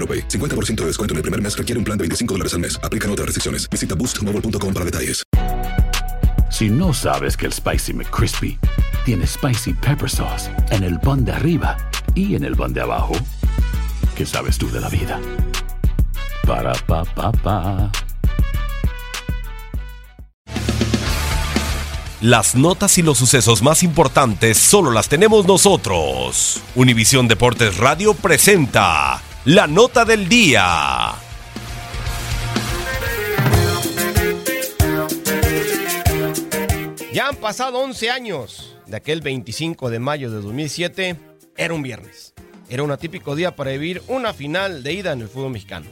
AroPay. 50% de descuento en el primer mes requiere un plan de 25 dólares al mes. Aplican otras restricciones. Visita boostmobile.com para detalles. Si no sabes que el Spicy McCrispy tiene Spicy Pepper Sauce en el pan de arriba y en el pan de abajo, ¿qué sabes tú de la vida? Para, pa, pa, pa. Las notas y los sucesos más importantes solo las tenemos nosotros. Univisión Deportes Radio presenta la nota del día. Ya han pasado 11 años de aquel 25 de mayo de 2007. Era un viernes. Era un atípico día para vivir una final de ida en el fútbol mexicano.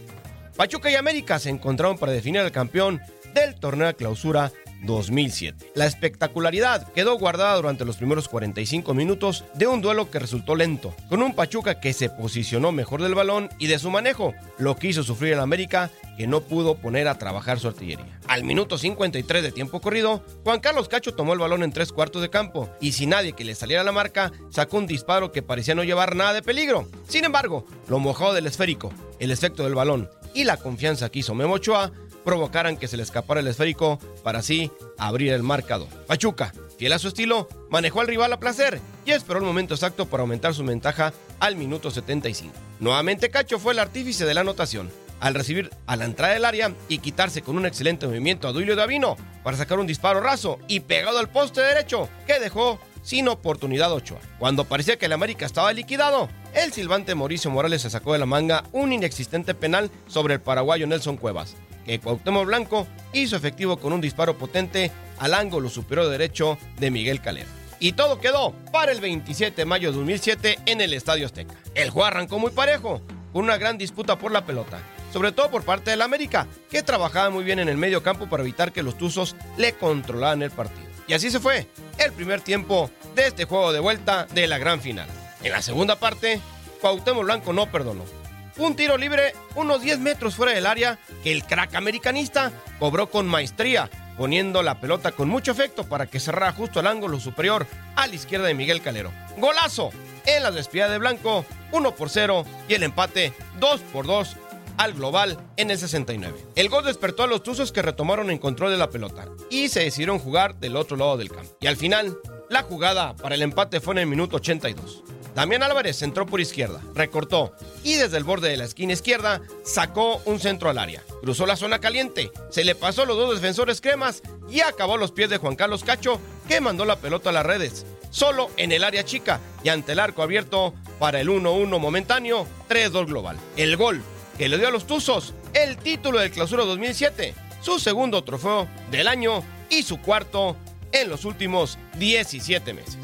Pachuca y América se encontraron para definir al campeón del torneo de clausura 2007. La espectacularidad quedó guardada durante los primeros 45 minutos de un duelo que resultó lento, con un Pachuca que se posicionó mejor del balón y de su manejo, lo que hizo sufrir el América que no pudo poner a trabajar su artillería. Al minuto 53 de tiempo corrido, Juan Carlos Cacho tomó el balón en tres cuartos de campo y sin nadie que le saliera la marca, sacó un disparo que parecía no llevar nada de peligro. Sin embargo, lo mojado del esférico, el efecto del balón y la confianza que hizo Memo Ochoa provocaran que se le escapara el esférico para así abrir el marcador. Pachuca, fiel a su estilo, manejó al rival a placer y esperó el momento exacto para aumentar su ventaja al minuto 75. Nuevamente Cacho fue el artífice de la anotación, al recibir a la entrada del área y quitarse con un excelente movimiento a Duilio Davino para sacar un disparo raso y pegado al poste derecho que dejó sin oportunidad Ochoa. Cuando parecía que el América estaba liquidado, el silbante Mauricio Morales se sacó de la manga un inexistente penal sobre el paraguayo Nelson Cuevas, que Cuauhtémoc Blanco hizo efectivo con un disparo potente al ángulo superior derecho de Miguel Calero. Y todo quedó para el 27 de mayo de 2007 en el Estadio Azteca. El juego arrancó muy parejo, con una gran disputa por la pelota, sobre todo por parte del América, que trabajaba muy bien en el medio campo para evitar que los Tuzos le controlaran el partido. Y así se fue el primer tiempo de este juego de vuelta de la gran final. En la segunda parte, Cuauhtémoc Blanco no perdonó. Un tiro libre unos 10 metros fuera del área que el crack americanista cobró con maestría, poniendo la pelota con mucho efecto para que cerrara justo al ángulo superior a la izquierda de Miguel Calero. Golazo en la despedida de Blanco, 1 por 0 y el empate 2 por 2 al global en el 69. El gol despertó a los Tuzos que retomaron el control de la pelota y se decidieron jugar del otro lado del campo. Y al final, la jugada para el empate fue en el minuto 82. Damián Álvarez entró por izquierda, recortó y desde el borde de la esquina izquierda sacó un centro al área. Cruzó la zona caliente, se le pasó a los dos defensores cremas y acabó los pies de Juan Carlos Cacho que mandó la pelota a las redes. Solo en el área chica y ante el arco abierto para el 1-1 momentáneo, 3-2 global. El gol que le dio a los Tuzos el título del Clausura 2007, su segundo trofeo del año y su cuarto en los últimos 17 meses.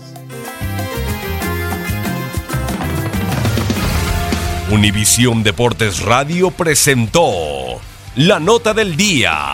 Univisión Deportes Radio presentó la nota del día.